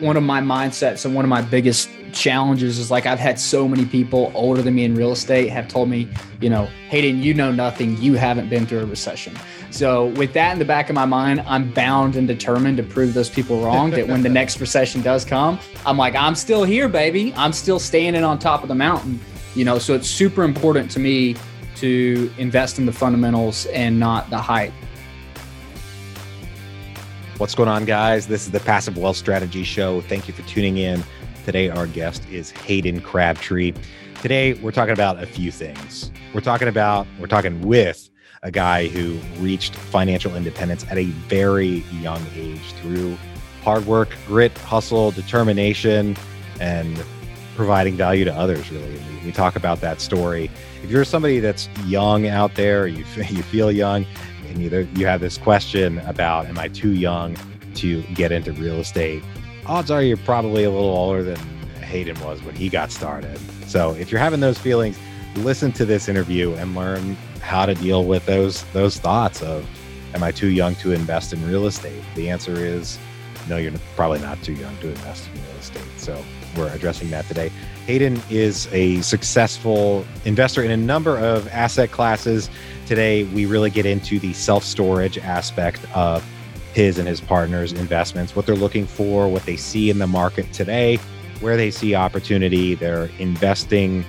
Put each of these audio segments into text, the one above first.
one of my mindsets and one of my biggest challenges is like I've had so many people older than me in real estate have told me, you know, Hayden, you know nothing. You haven't been through a recession. So with that in the back of my mind, I'm bound and determined to prove those people wrong that when the next recession does come, I'm like, I'm still here, baby. I'm still standing on top of the mountain. You know, so it's super important to me to invest in the fundamentals and not the hype. What's going on, guys? This is the Passive Wealth Strategy Show. Thank you for tuning in. Today, our guest is Hayden Crabtree. Today, we're talking about a few things. We're talking about, we're talking with a guy who reached financial independence at a very young age through hard work, grit, hustle, determination, and providing value to others, really. And we talk about that story. If you're somebody that's young out there, you, you feel young, and either you have this question about am I too young to get into real estate? Odds are you're probably a little older than Hayden was when he got started. So if you're having those feelings, listen to this interview and learn how to deal with those those thoughts of am I too young to invest in real estate? The answer is no, you're probably not too young to invest in real estate. So we're addressing that today. Hayden is a successful investor in a number of asset classes. Today, we really get into the self storage aspect of his and his partners' investments, what they're looking for, what they see in the market today, where they see opportunity, their investing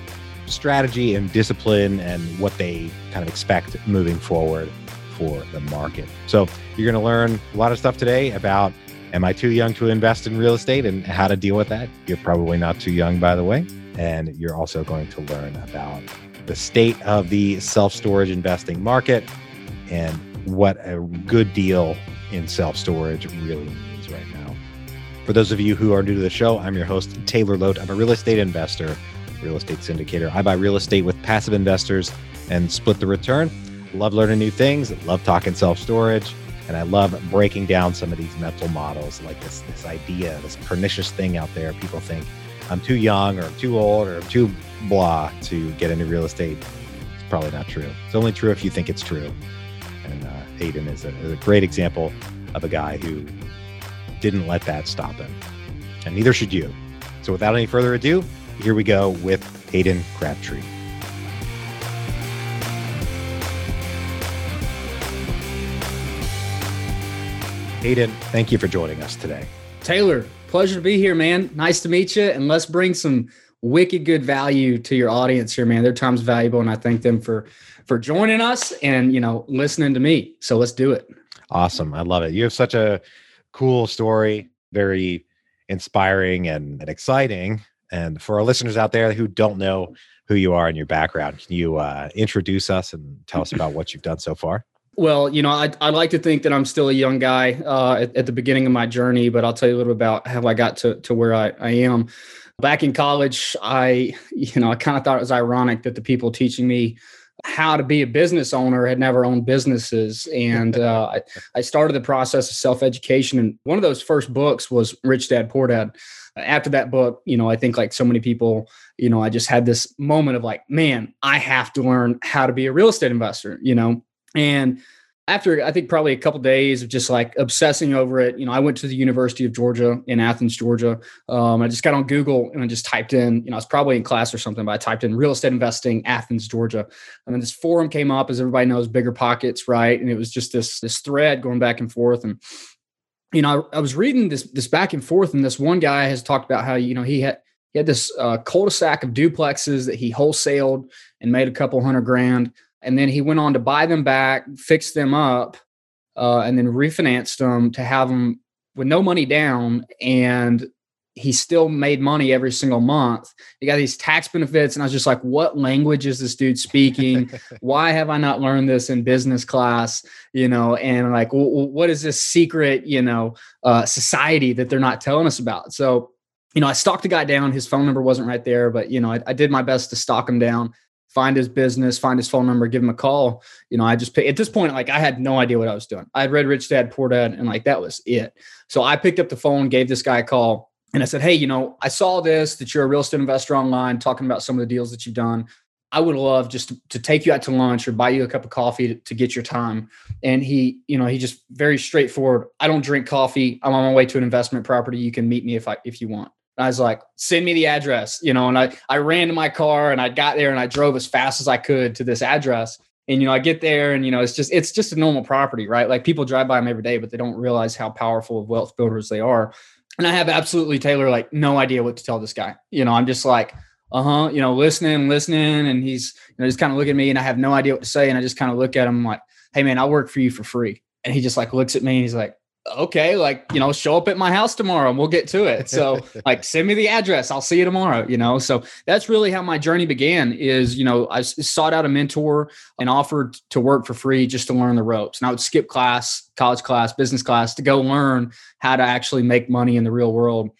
strategy and discipline, and what they kind of expect moving forward for the market. So, you're going to learn a lot of stuff today about Am I too young to invest in real estate and how to deal with that? You're probably not too young, by the way. And you're also going to learn about the state of the self storage investing market and what a good deal in self storage really means right now. For those of you who are new to the show, I'm your host, Taylor Loht. I'm a real estate investor, real estate syndicator. I buy real estate with passive investors and split the return. Love learning new things, love talking self storage and I love breaking down some of these mental models, like this this idea, this pernicious thing out there. People think I'm too young or I'm too old or I'm too blah to get into real estate. It's probably not true. It's only true if you think it's true. And uh, Hayden is a, is a great example of a guy who didn't let that stop him. And neither should you. So without any further ado, here we go with Hayden Crabtree. Hayden, thank you for joining us today. Taylor, pleasure to be here, man. Nice to meet you. And let's bring some wicked good value to your audience here, man. Their time's valuable, and I thank them for for joining us and you know listening to me. So let's do it. Awesome. I love it. You have such a cool story, very inspiring and, and exciting. And for our listeners out there who don't know who you are and your background, can you uh, introduce us and tell us about what you've done so far? Well, you know, I, I like to think that I'm still a young guy uh, at, at, the beginning of my journey, but I'll tell you a little bit about how I got to, to where I, I am. Back in college, I, you know, I kind of thought it was ironic that the people teaching me how to be a business owner had never owned businesses. And uh, I, I started the process of self education. And one of those first books was Rich Dad Poor Dad. After that book, you know, I think like so many people, you know, I just had this moment of like, man, I have to learn how to be a real estate investor, you know, and after I think probably a couple of days of just like obsessing over it, you know, I went to the University of Georgia in Athens, Georgia. Um, I just got on Google and I just typed in, you know, I was probably in class or something, but I typed in real estate investing Athens, Georgia, and then this forum came up, as everybody knows, BiggerPockets, right? And it was just this this thread going back and forth, and you know, I, I was reading this this back and forth, and this one guy has talked about how you know he had he had this uh, cul-de-sac of duplexes that he wholesaled and made a couple hundred grand and then he went on to buy them back, fix them up, uh, and then refinanced them to have them with no money down. And he still made money every single month. He got these tax benefits. And I was just like, what language is this dude speaking? Why have I not learned this in business class? You know, and like, what is this secret, you know, uh, society that they're not telling us about? So, you know, I stalked the guy down. His phone number wasn't right there, but, you know, I, I did my best to stalk him down find his business, find his phone number, give him a call. You know, I just at this point, like I had no idea what I was doing. I had read Rich Dad Poor Dad, and like that was it. So I picked up the phone, gave this guy a call, and I said, "Hey, you know, I saw this that you're a real estate investor online, talking about some of the deals that you've done. I would love just to, to, take you out to lunch or buy you a cup of coffee to, to, get your time. And he, you know, he just very straightforward. I don't drink coffee. I'm on my way to an investment property. You can meet me if I if you want. I was like, send me the address, you know. And I I ran to my car and I got there and I drove as fast as I could to this address. And you know, I get there and you know, it's just it's just a normal property, right? Like people drive by them every day, but they don't realize how powerful of wealth builders they are. And I have absolutely Taylor like no idea what to tell this guy. You know, I'm just like uh-huh, you know, listening, listening. And he's, you know, just kind of looking at me and I have no idea what to say. And I just kind of look at him like, hey man, I'll work for you for free. And he just like looks at me and he's like, okay, like, you know, show up at my house tomorrow and we'll get to it. So like send me the address. I'll see you tomorrow, you know? So that's really how my journey began is, you know, I sought out a mentor and offered to work for free just to learn the ropes. And I would skip class, college class, business class to go learn how to actually make money in the real world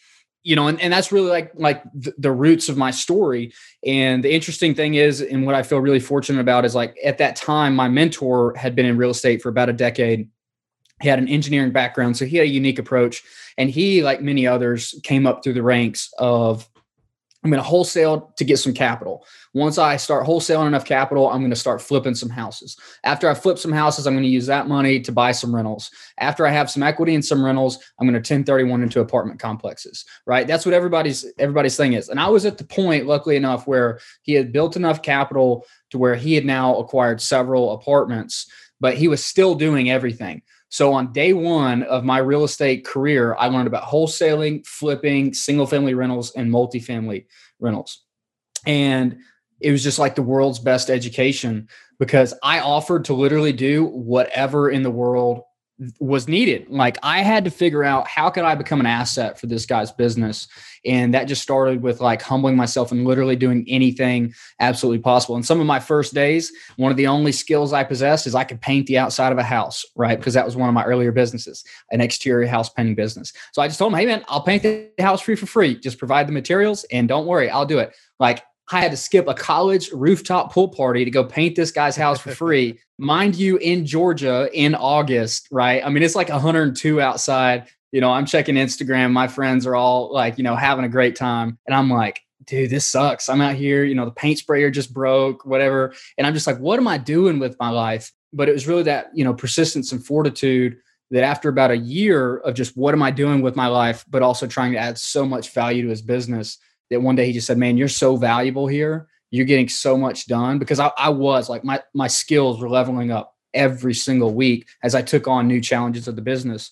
you know, and, and that's really like like the, the, roots of my story. And the interesting thing is, and what I feel really fortunate about is like at that time, my mentor had been in real estate for about a decade. He had an engineering background, so he had a unique approach. And he, like many others, came up through the ranks of I'm going to wholesale to get some capital. Once I start wholesaling enough capital, I'm going to start flipping some houses. After I flip some houses, I'm going to use that money to buy some rentals. After I have some equity in some rentals, I'm going to 1031 into apartment complexes. Right? That's what everybody's everybody's thing is. And I was at the point, luckily enough, where he had built enough capital to where he had now acquired several apartments, but he was still doing everything. So on day one of my real estate career, I learned about wholesaling, flipping, single family rentals, and multifamily rentals. And it was just like the world's best education because I offered to literally do whatever in the world was needed. Like I had to figure out how could I become an asset for this guy's business. And that just started with like humbling myself and literally doing anything absolutely possible. And some of my first days, one of the only skills I possessed is I could paint the outside of a house, right? Because that was one of my earlier businesses, an exterior house painting business. So I just told him, hey man, I'll paint the house free for free. Just provide the materials and don't worry, I'll do it. Like I had to skip a college rooftop pool party to go paint this guy's house for free. Mind you, in Georgia in August, right? I mean, it's like 102 outside. You know, I'm checking Instagram. My friends are all like, you know, having a great time. And I'm like, dude, this sucks. I'm out here, you know, the paint sprayer just broke, whatever. And I'm just like, what am I doing with my life? But it was really that, you know, persistence and fortitude that after about a year of just what am I doing with my life, but also trying to add so much value to his business that one day he just said, "Man, you're so valuable here. You're getting so much done." Because I, I was like my my skills were leveling up every single week as I took on new challenges of the business.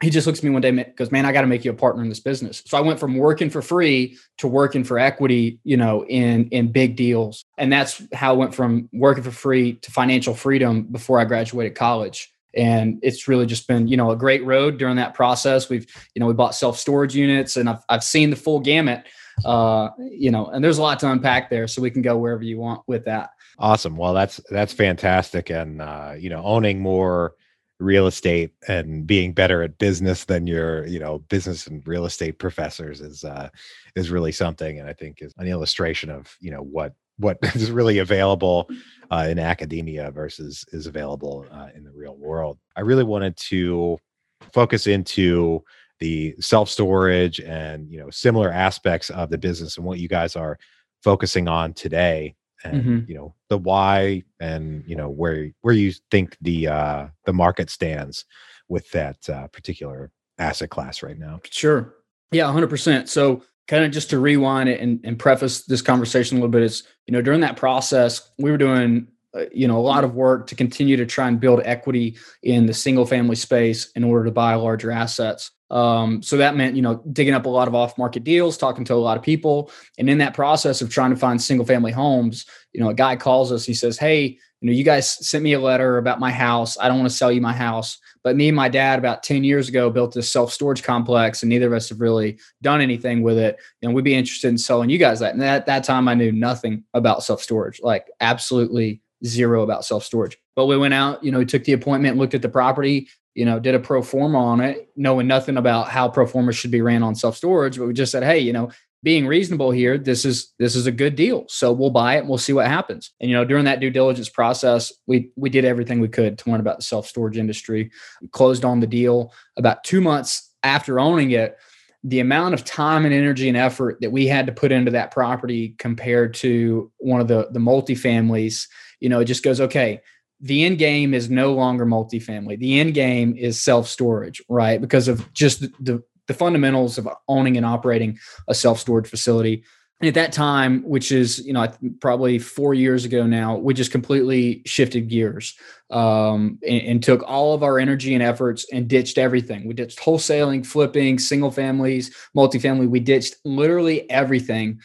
He just looks at me one day and goes, "Man, I got to make you a partner in this business." So I went from working for free to working for equity, you know, in in big deals, and that's how I went from working for free to financial freedom before I graduated college and it's really just been you know a great road during that process we've you know we bought self storage units and I've, I've seen the full gamut uh, you know, and there's a lot to unpack there, so we can go wherever you want with that. Awesome. Well, that's that's fantastic, and uh, you know, owning more real estate and being better at business than your you know business and real estate professors is uh is really something and i think is an illustration of you know what what is really available uh, in academia versus is available uh, in the real world i really wanted to focus into the self storage and you know similar aspects of the business and what you guys are focusing on today and mm-hmm. you know the why and you know where where you think the uh the market stands with that uh, particular asset class right now. Sure. Yeah 100% so kind of just to rewind it and, and preface this conversation a little bit is you know during that process we were doing uh, you know a lot of work to continue to try and build equity in the single family space in order to buy larger assets um, so that meant, you know, digging up a lot of off market deals, talking to a lot of people. And in that process of trying to find single family homes, you know, a guy calls us, he says, Hey, you know, you guys sent me a letter about my house. I don't want to sell you my house. But me and my dad about 10 years ago built this self storage complex, and neither of us have really done anything with it. And we'd be interested in selling you guys that. And at that time, I knew nothing about self storage, like absolutely zero about self storage. But we went out, you know, we took the appointment, looked at the property, you know, did a pro forma on it, knowing nothing about how pro forma should be ran on self storage. But we just said, hey, you know, being reasonable here, this is this is a good deal. So we'll buy it and we'll see what happens. And you know, during that due diligence process, we we did everything we could to learn about the self storage industry. We closed on the deal about two months after owning it the amount of time and energy and effort that we had to put into that property compared to one of the the multifamilies, you know, it just goes, okay, the end game is no longer multifamily. The end game is self storage, right? Because of just the, the fundamentals of owning and operating a self storage facility. And at that time, which is you know probably four years ago now, we just completely shifted gears um, and, and, took all of our energy and efforts and ditched everything. We ditched wholesaling, flipping, single families, multifamily. We ditched literally everything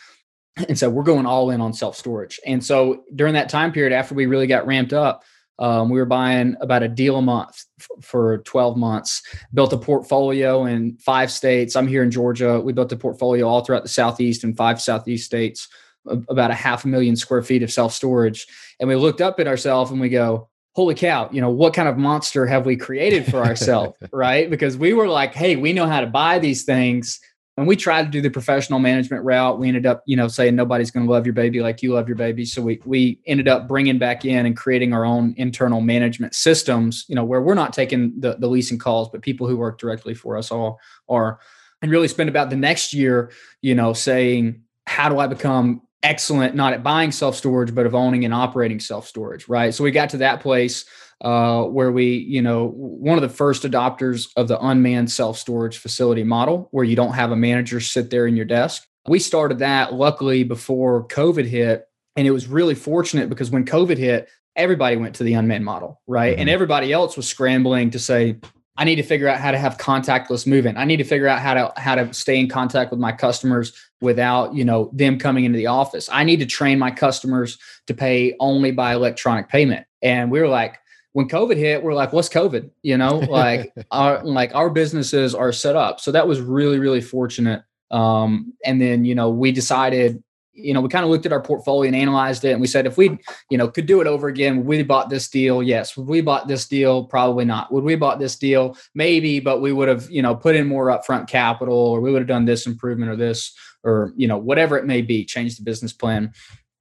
and so we're going all in on self storage. And so during that time period, after we really got ramped up, um, we were buying about a deal a month f- for 12 months, built a portfolio in five states. I'm here in Georgia. We built a portfolio all throughout the Southeast and five Southeast states, about a half a million square feet of self storage. And we looked up at ourselves and we go, holy cow, you know, what kind of monster have we created for ourselves? right. Because we were like, hey, we know how to buy these things when we tried to do the professional management route, we ended up, you know, saying nobody's going to love your baby like you love your baby. So we we ended up bringing back in and creating our own internal management systems, you know, where we're not taking the the leasing calls, but people who work directly for us all are, and really spend about the next year, you know, saying how do I become excellent not at buying self storage, but of owning and operating self storage, right? So we got to that place uh, where we, you know, one of the first adopters of the unmanned self storage facility model, where you don't have a manager sit there in your desk. We started that luckily before COVID hit. And it was really fortunate because when COVID hit, everybody went to the unmanned model, right? Mm-hmm. And everybody else was scrambling to say, I need to figure out how to have contactless movement. I need to figure out how to how to stay in contact with my customers without, you know, them coming into the office. I need to train my customers to pay only by electronic payment. And we were like, when COVID hit, we're like, what's COVID? You know, like our like our businesses are set up. So that was really, really fortunate. Um, and then, you know, we decided, you know, we kind of looked at our portfolio and analyzed it and we said if we, you know, could do it over again, we bought this deal? Yes. Would we bought this deal? Probably not. Would we bought this deal? Maybe, but we would have, you know, put in more upfront capital or we would have done this improvement or this or, you know, whatever it may be, change the business plan.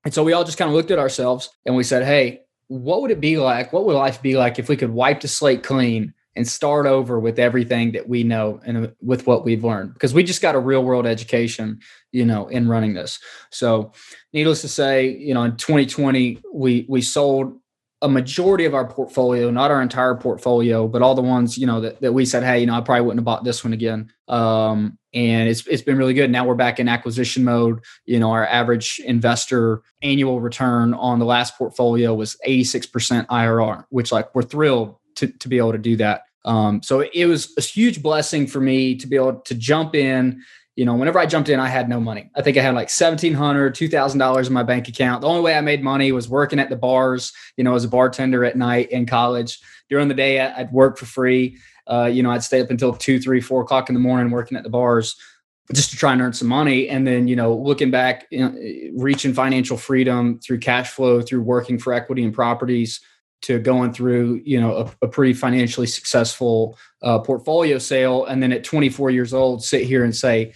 And so we all just kind of looked at ourselves and we said, hey, what would it be like? What would life be like if we could wipe the slate clean and start over with everything that we know and uh, with what we've learned? Because we just got a real world education, you know, in running this. So, needless to say, you know, in 2020, we we sold a majority of our portfolio, not our entire portfolio, but all the ones, you know, that, that we said, hey, you know, I probably wouldn't have bought this one again. Um, and it's it's been really good. Now we're back in acquisition mode. You know, our average investor annual return on the last portfolio was 86% IRR, which like we're thrilled to, to be able to do that. Um, so it was a huge blessing for me to be able to jump in you know, whenever I jumped in, I had no money. I think I had like $1,700, $2,000 in my bank account. The only way I made money was working at the bars, you know, as a bartender at night in college. During the day, I'd work for free. Uh, you know, I'd stay up until two, three, four o'clock in the morning working at the bars just to try and earn some money. And then, you know, looking back, you know, reaching financial freedom through cash flow, through working for equity and properties to going through, you know, a, a pretty financially successful uh, portfolio sale. And then at 24 years old, sit here and say,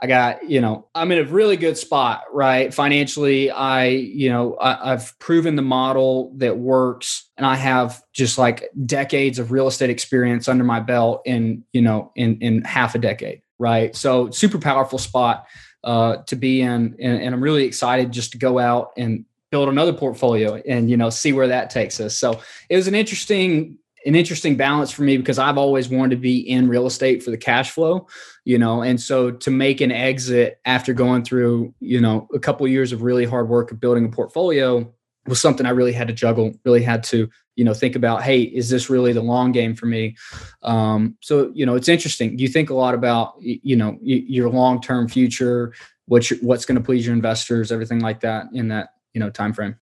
I got, you know, I'm in a really good spot, right? Financially, I, you know, I, have proven the model that works and I have just like decades of real estate experience under my belt in, you know, in, in half a decade, right? So super powerful spot uh, to be in. And, and I'm really excited just to go out and build another portfolio and, you know, see where that takes us. So it was an interesting an interesting balance for me because I've always wanted to be in real estate for the cash flow, you know, and so to make an exit after going through, you know, a couple of years of really hard work of building a portfolio was something I really had to juggle, really had to, you know, think about, hey, is this really the long game for me? Um, so, you know, it's interesting. You think a lot about, you know, your long-term future, what's what's going to please your investors, everything like that in that, you know, time frame.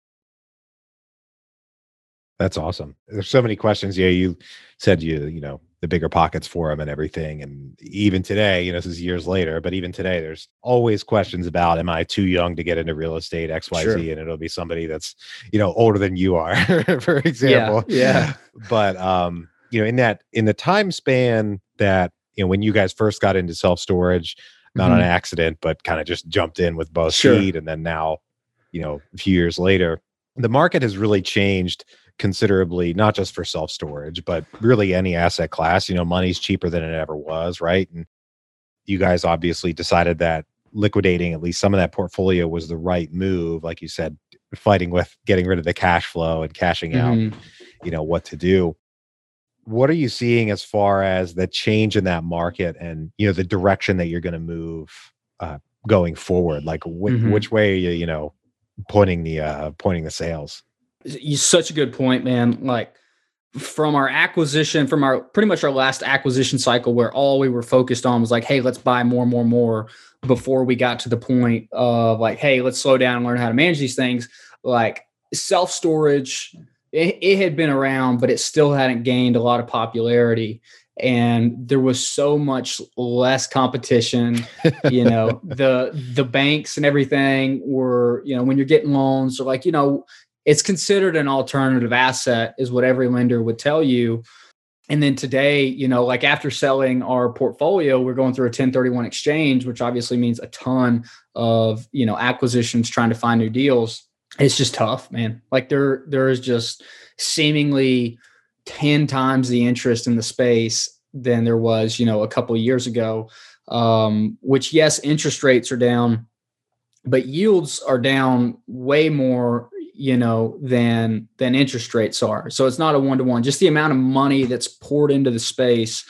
That's awesome. There's so many questions. Yeah, you said you, you know, the BiggerPockets forum and everything. And even today, you know, this is years later, but even today, there's always questions about, am I too young to get into real estate, XYZ? Sure. And it'll be somebody that's, you know, older than you are, for example. Yeah. yeah. But, um, you know, in that, in the time span that, you know, when you guys first got into self storage, not mm-hmm. on accident, but kind of just jumped in with both sure. feet. And then now, you know, a few years later, the market has really changed considerably, not just for self storage, but really any asset class. You know, money's cheaper than it ever was, right? And you guys obviously decided that liquidating at least some of that portfolio was the right move. Like you said, fighting with getting rid of the cash flow and cashing out, mm-hmm. you know, what to do. What are you seeing as far as the change in that market and, you know, the direction that you're going to move uh, going forward? Like wh- mm-hmm. which way are you, you know, pointing the, uh, pointing the sails? Such a good point, man. Like from our acquisition, from our pretty much our last acquisition cycle where all we were focused on was like, hey, let's buy more, more, more before we got to the point of like, hey, let's slow down and learn how to manage these things. Like self storage, it, it, had been around, but it still hadn't gained a lot of popularity. And there was so much less competition. you know, the the banks and everything were, you know, when you're getting loans, or like, you know, it's considered an alternative asset, is what every lender would tell you and then today, you know, like after selling our portfolio, we're going through a 1031 exchange, which obviously means a ton of, you know, acquisitions trying to find new deals. It's just tough, man. Like there there is just seemingly 10 times the interest in the space than there was, you know, a couple years ago. Um, which yes, interest rates are down, but yields are down way more you know than than interest rates are so it's not a one to one just the amount of money that's poured into the space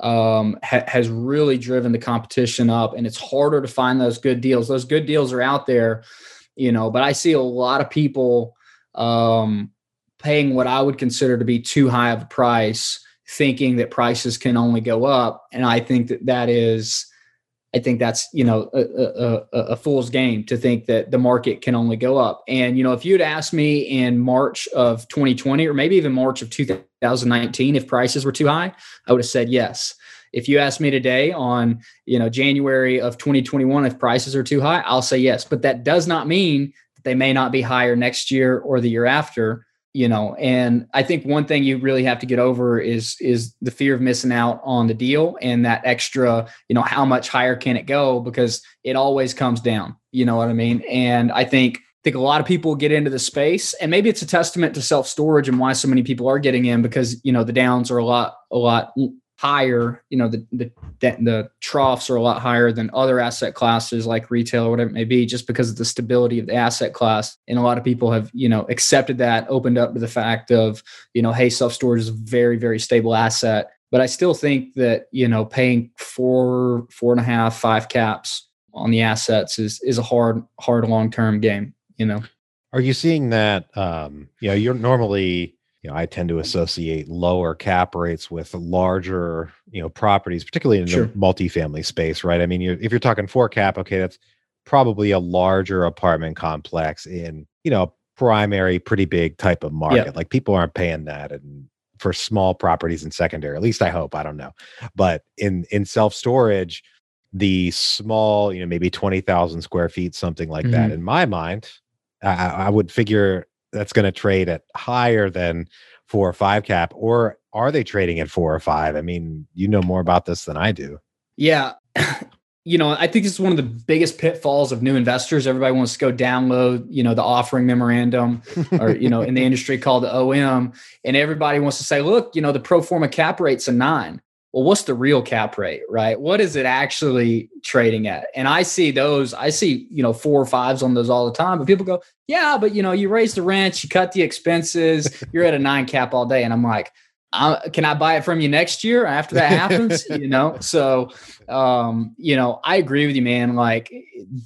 um, ha- has really driven the competition up and it's harder to find those good deals those good deals are out there you know but i see a lot of people um, paying what i would consider to be too high of a price thinking that prices can only go up and i think that that is I think that's you know a, a, a, fool's game to think that the market can only go up. And you know, if you'd asked me in March of 2020 or maybe even March of 2019 if prices were too high, I would have said yes. If you ask me today on you know January of 2021 if prices are too high, I'll say yes. But that does not mean that they may not be higher next year or the year after you know and i think one thing you really have to get over is is the fear of missing out on the deal and that extra you know how much higher can it go because it always comes down you know what i mean? And i think think a lot of people get into the space and maybe it's a testament to self storage and why so many people are getting in because you know the downs are a lot a lot higher you know the, the the troughs are a lot higher than other asset classes like retail or whatever it may be just because of the stability of the asset class. And a lot of people have you know accepted that opened up to the fact of you know hey self storage is a very very stable asset. But i still think that you know paying four four and a half five caps on the assets is is a hard hard long term game you know? Are you seeing that um you know you're normally you know, I tend to associate lower cap rates with larger, you know, properties, particularly in sure. the multifamily space, right? I mean, you're, if you're talking four cap, okay, that's probably a larger apartment complex in, you know, primary, pretty big type of market. Yeah. Like people aren't paying that, and for small properties in secondary, at least I hope. I don't know, but in in self storage, the small, you know, maybe twenty thousand square feet, something like mm-hmm. that. In my mind, I, I would figure that's going to trade at higher than four or five cap, or are they trading at four or five? I mean, you know more about this than I do. Yeah. You know, I think this is one of the biggest pitfalls of new investors. Everybody wants to go download, you know, the offering memorandum or, you know, in the industry called the OM. And everybody wants to say, look, you know, the pro forma cap rate's a nine well, what's the real cap rate, right? What is it actually trading at? And I see those, I see, you know, four or fives on those all the time. But people go, yeah, but you know, you raise the rent, you cut the expenses, you're at a nine cap all day. And I'm like, can I buy it from you next year after that happens? you know, so um, you know, I agree with you, man. Like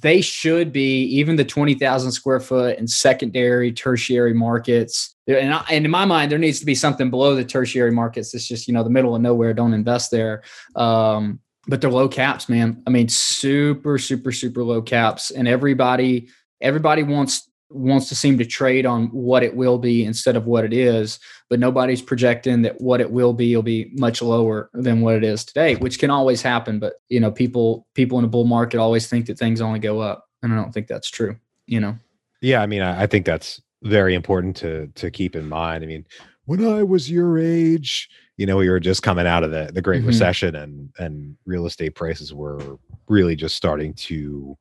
they should be even the twenty thousand square foot and secondary, tertiary markets and, I, and in my mind, there needs to be something below the tertiary markets. It's just you know the middle of nowhere. Don't invest there. Um, but they're low caps, man. I mean, super, super, super low caps, and everybody, everybody wants wants to seem to trade on what it will be instead of what it is. But nobody's projecting that what it will be will be much lower than what it is today, which can always happen. But you know, people people in a bull market always think that things only go up, and I don't think that's true. You know. Yeah, I mean, I, I think that's very important to to keep in mind. I mean, when I was your age, you know, we were just coming out of the the Great mm-hmm. Recession, and and real estate prices were really just starting to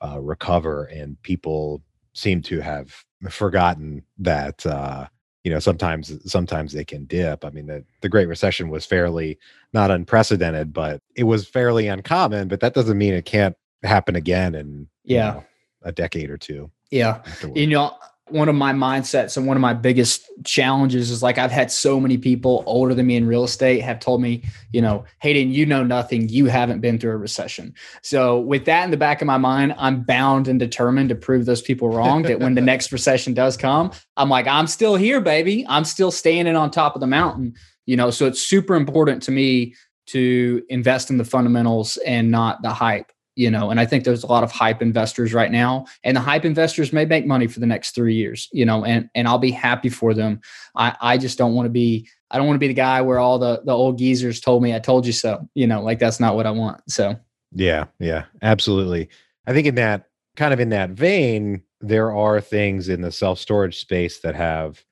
uh, recover, and people seem to have forgotten that uh, you know sometimes sometimes they can dip. I mean the, the great recession was fairly not unprecedented but it was fairly uncommon but that doesn't mean it can't happen again in yeah. you know, a decade or two yeah. afterwards. you know one of my mindsets and one of my biggest challenges is like I've had so many people older than me in real estate have told me, you know, Hayden, you know nothing. You haven't been through a recession. So with that in the back of my mind, I'm bound and determined to prove those people wrong. that when the next recession does come, I'm like, I'm still here, baby. I'm still standing on top of the mountain. You know, so it's super important to me to invest in the fundamentals and not the hype you know and i think there's a lot of hype investors right now and the hype investors may make money for the next three years you know and and i'll be happy for them. I i just don't want to be i don't want to be the guy where all the the old geezers told me i told you so you know like that's not what i want so. Yeah yeah absolutely. I think in that kind of in that vein there are things in the self storage space that have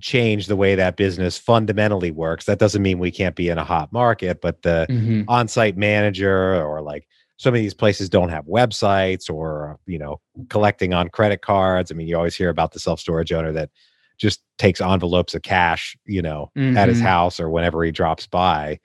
changed the way that business fundamentally works. That doesn't mean we can't be in a hot market but the mm-hmm. on-site manager or like some of these places don't have websites or you know collecting on credit cards i mean you always hear about the self-storage owner that just takes envelopes of cash you know mm-hmm. at his mm-hmm. house or whenever he drops by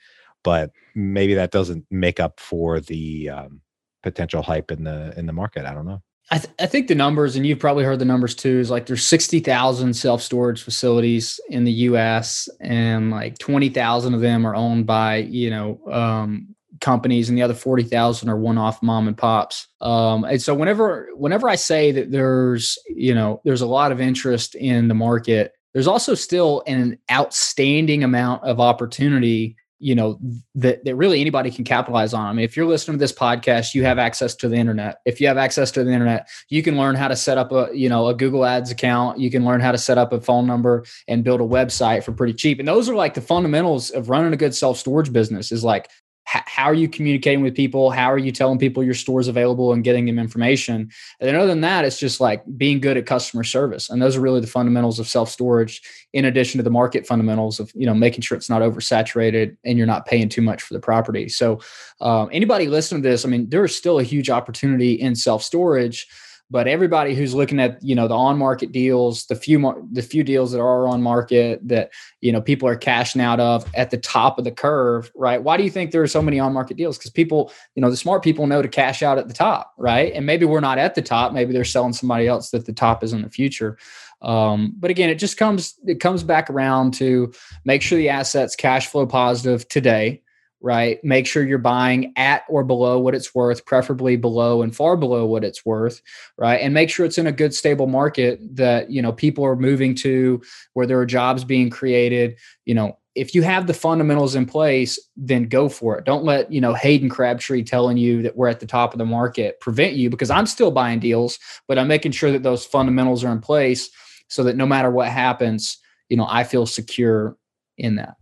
but maybe that doesn't make up for the um, potential hype in the in the market i don't know I, th- I think the numbers, and you've probably heard the numbers too, is like there's 60,000 self storage facilities in the US, and like 20,000 of them are owned by, you know, um, companies and the other 40,000 are one-off mom and pops. Um, and so whenever whenever I say that there's, you know, there's a lot of interest in the market, there's also still an outstanding amount of opportunity you know that, that really anybody can capitalize on. I mean, if you're listening to this podcast, you have access to the internet. If you have access to the internet, you can learn how to set up a you know a Google Ads account. You can learn how to set up a phone number and build a website for pretty cheap. And those are like the fundamentals of running a good self storage business. Is like how are you communicating with people? How are you telling people your store's available and getting them information? And then other than that, it's just like being good at customer service. And those are really the fundamentals of self-storage, in addition to the market fundamentals of, you know, making sure it's not oversaturated and you're not paying too much for the property. So um, anybody listening to this, I mean, there is still a huge opportunity in self-storage but everybody who's looking at you know the on market deals the few mar- the few deals that are on market that you know people are cashing out of at the top of the curve right? Why do you think there are so many on market deals? Because people you know the smart people know to cash out at the top right? And maybe we're not at the top. Maybe they're selling somebody else that the top is in the future. Um, but again it just comes it comes back around to make sure the assets cash flow positive today right? Make sure you're buying at or below what it's worth, preferably below and far below what it's worth, right? And make sure it's in a good stable market that, you know, people are moving to where there are jobs being created, you know, if you have the fundamentals in place, then go for it. Don't let, you know, Hayden Crabtree telling you that we're at the top of the market prevent you because I'm still buying deals, but I'm making sure that those fundamentals are in place so that no matter what happens, you know, I feel secure in that.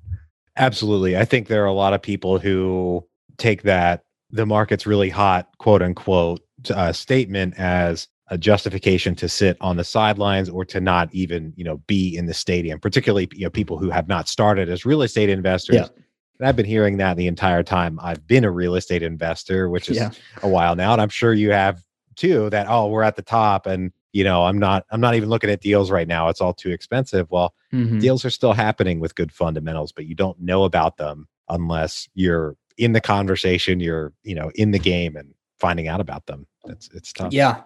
Absolutely. I think there are a lot of people who take that the market's really hot, quote unquote, uh, statement as a justification to sit on the sidelines or to not even, you know, be in the stadium, particularly, you know, people who have not started as real estate investors. Yeah. And I've been hearing that the entire time I've been a real estate investor, which is yeah. a while now. And I'm sure you have too, that, oh, we're at the top and you know i'm not i'm not even looking at deals right now it's all too expensive. Well mm-hmm. deals are still happening with good fundamentals but you don't know about them unless you're in the conversation you're you know in the game and finding out about them. It's it's tough. Yeah.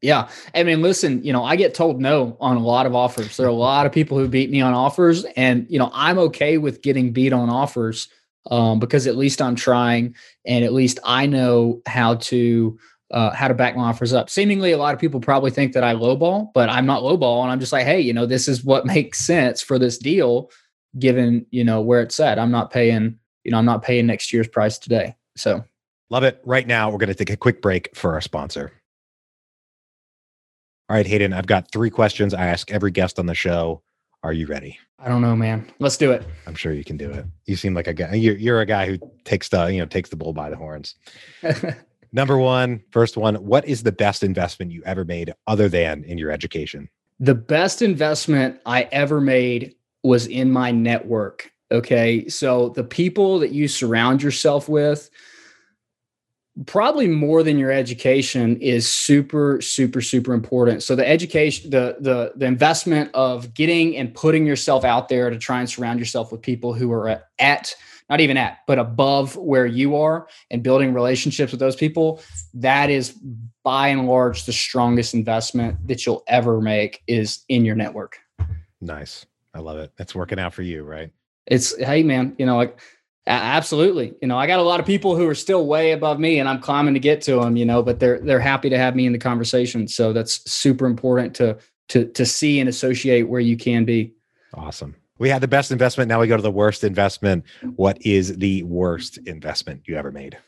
Yeah. I mean listen you know i get told no on a lot of offers. There are a lot of people who beat me on offers and you know i'm okay with getting beat on offers um, because at least i'm trying and at least i know how to uh, how to back my offers up. Seemingly, a lot of people probably think that I lowball, but I'm not lowball, and I'm just like, hey, you know, this is what makes sense for this deal, given you know where it's at. I'm not paying, you know, I'm not paying next year's price today. So, love it. Right now, we're going to take a quick break for our sponsor. All right, Hayden, I've got three questions I ask every guest on the show. Are you ready? I don't know, man. Let's do it. I'm sure you can do it. You seem like a guy. You're, you're a guy who takes the you know takes the bull by the horns. Number one, first one, what is the best investment you ever made other than in your education? The best investment I ever made was in my network. Okay. So the people that you surround yourself with, probably more than your education is super super super important so the education the the the investment of getting and putting yourself out there to try and surround yourself with people who are at not even at but above where you are and building relationships with those people that is by and large the strongest investment that you'll ever make is in your network nice i love it it's working out for you right it's hey man you know like Absolutely. You know, I got a lot of people who are still way above me and I'm climbing to get to them, you know, but they're they're happy to have me in the conversation. So that's super important to to to see and associate where you can be. Awesome. We had the best investment. Now we go to the worst investment. What is the worst investment you ever made?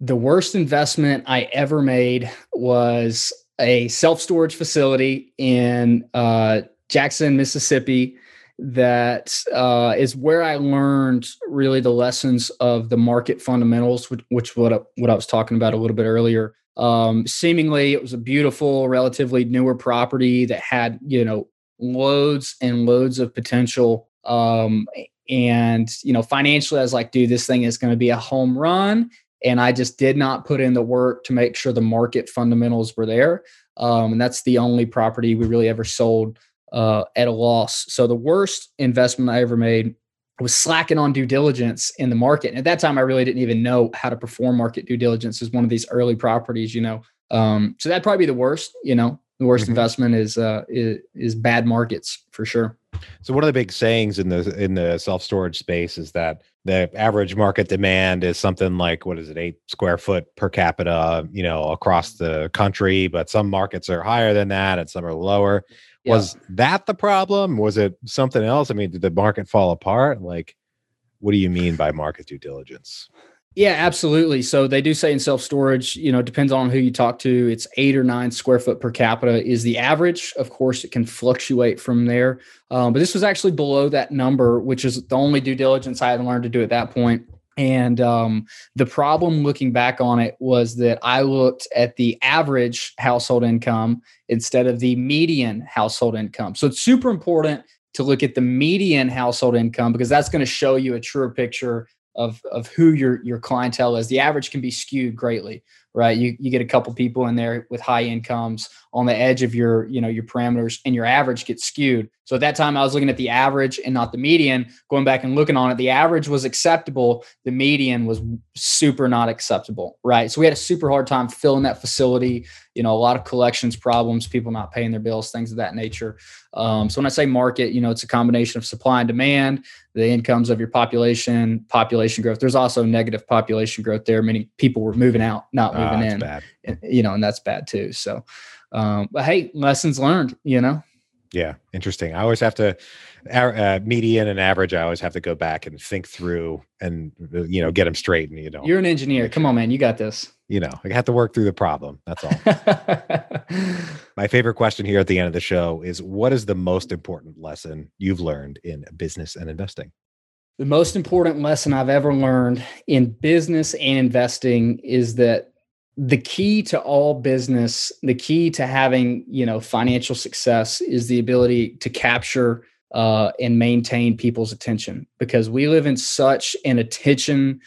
The worst investment I ever made was a self-storage facility in uh, Jackson, Mississippi that uh, is where I learned really the lessons of the market fundamentals, which, which what I, what I was talking about a little bit earlier. Um, seemingly, it was a beautiful, relatively newer property that had you know loads and loads of potential. Um, and you know, financially, I was like, dude, this thing is going to be a home run. And I just did not put in the work to make sure the market fundamentals were there. Um, and that's the only property we really ever sold uh, at a loss. So the worst investment I ever made was slacking on due diligence in the market. And at that time, I really didn't even know how to perform market due diligence as one of these early properties, you know. Um, so that'd probably be the worst, you know. The worst mm-hmm. investment is, uh, is is bad markets for sure. So one of the big sayings in the in the self storage space is that the average market demand is something like what is it eight square foot per capita, you know, across the country. But some markets are higher than that, and some are lower. Yeah. Was that the problem? Was it something else? I mean, did the market fall apart? Like, what do you mean by market due diligence? Yeah, absolutely. So they do say in self storage, you know, depends on who you talk to. It's eight or nine square foot per capita is the average. Of course, it can fluctuate from there, um, but this was actually below that number, which is the only due diligence I had learned to do at that point. And um, the problem looking back on it was that I looked at the average household income instead of the median household income. So it's super important to look at the median household income because that's going to show you a truer picture of, of who your, your clientele is. The average can be skewed greatly right? You you get a couple people in there with high incomes on the edge of your you know your parameters, and your average gets skewed. So at that time, I was looking at the average and not the median. Going back and looking on it, the average was acceptable. The median was super not acceptable, right? So we had a super hard time filling that facility. You know, a lot of collections problems, people not paying their bills, things of that nature. Um, so when I say market, you know, it's a combination of supply and demand, the incomes of your population, population growth. There's also negative population growth there. Many people were moving out, not moving oh, in. Bad. You know, and that's bad too. So, um, but hey, lessons learned. You know. Yeah, interesting. I always have to uh, median and average. I always have to go back and think through and uh, you know get them straight. And you know, you're an engineer. Come on, man, you got this. You know, I have to work through the problem. That's all. My favorite question here at the end of the show is: What is the most important lesson you've learned in business and investing? The most important lesson I've ever learned in business and investing is that the key to all business, the key to having, you know, financial success is the ability to capture uh, and maintain people's attention because we live in such an attention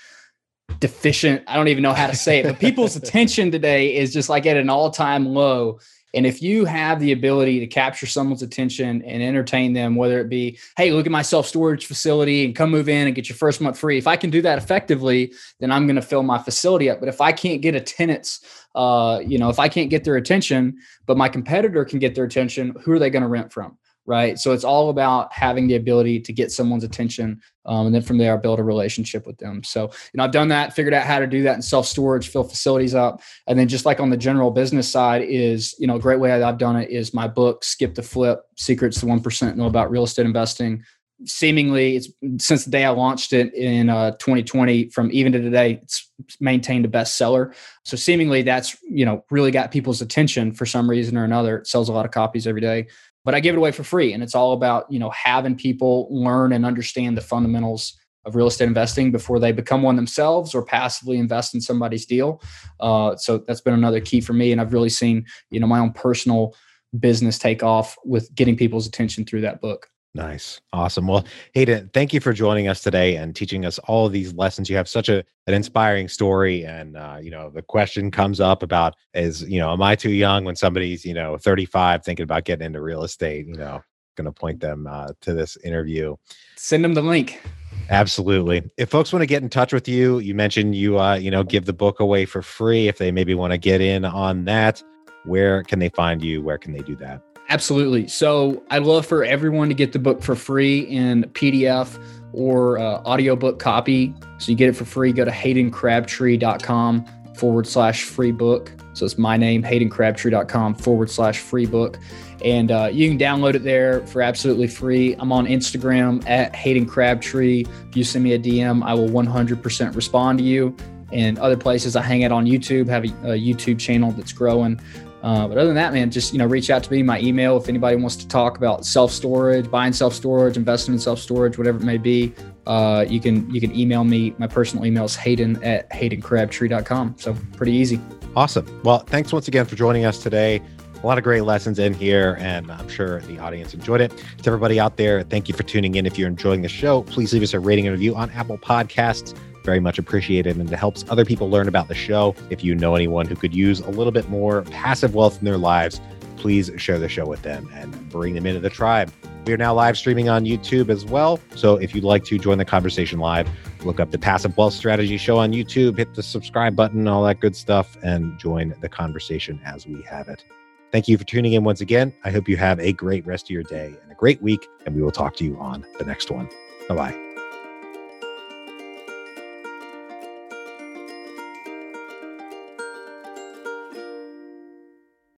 deficient i don't even know how to say it but people's attention today is just like at an all-time low and if you have the ability to capture someone's attention and entertain them, whether it be, hey, look at my self storage facility and come move in and get your first month free. If I can do that effectively, then I'm going to fill my facility up. But if I can't get a tenant's, uh, you know, if I can't get their attention, but my competitor can get their attention, who are they going to rent from? Right? So it's all about having the ability to get someone's attention, um, and then from there, build a relationship with them. So you know, I've done that, figured out how to do that in self storage, fill facilities up, and then just like on the general business side is you know a great way I've done it is my book, Skip the Flip: Secrets to One Percent Know About Real Estate Investing. Seemingly, it's since the day I launched it in uh, 2020, from even to today, it's maintained a bestseller. So seemingly, that's you know really got people's attention for some reason or another. It sells a lot of copies every day but I give it away for free. And it's all about, you know, having people learn and understand the fundamentals of real estate investing before they become one themselves or passively invest in somebody's deal. Uh, so that's been another key for me. And I've really seen, you know, my own personal business take off with getting people's attention through that book. Nice. Awesome. Well, Hayden, thank you for joining us today and teaching us all of these lessons. You have such a an inspiring story. And uh, you know, the question comes up about is, you know, am I too young when somebody's, you know, 35 thinking about getting into real estate, you know, gonna point them uh, to this interview. Send them the link. Absolutely. If folks want to get in touch with you, you mentioned you uh, you know, give the book away for free. If they maybe want to get in on that, where can they find you? Where can they do that? Absolutely. So I'd love for everyone to get the book for free in PDF or uh, audiobook copy. So you get it for free. Go to haydencrabtree.com forward slash free book. So it's my name, haydencrabtree.com forward slash free book. And uh, you can download it there for absolutely free. I'm on Instagram at Hayden Crabtree. If you send me a DM, I will 100% respond to you. And other places, I hang out on YouTube, have a, a YouTube channel that's growing. Uh, but other than that, man, just you know, reach out to me. My email, if anybody wants to talk about self storage, buying self storage, investing in self storage, whatever it may be, uh, you can you can email me. My personal email is Hayden at HaydenCrabtree.com. So pretty easy. Awesome. Well, thanks once again for joining us today. A lot of great lessons in here, and I'm sure the audience enjoyed it. To everybody out there, thank you for tuning in. If you're enjoying the show, please leave us a rating and review on Apple Podcasts very much appreciated and it helps other people learn about the show. If you know anyone who could use a little bit more passive wealth in their lives, please share the show with them and bring them into the tribe. We are now live streaming on YouTube as well. So if you'd like to join the conversation live, look up the Passive Wealth Strategy Show on YouTube, hit the subscribe button, all that good stuff, and join the conversation as we have it. Thank you for tuning in once again. I hope you have a great rest of your day and a great week, and we will talk to you on the next one. Bye bye.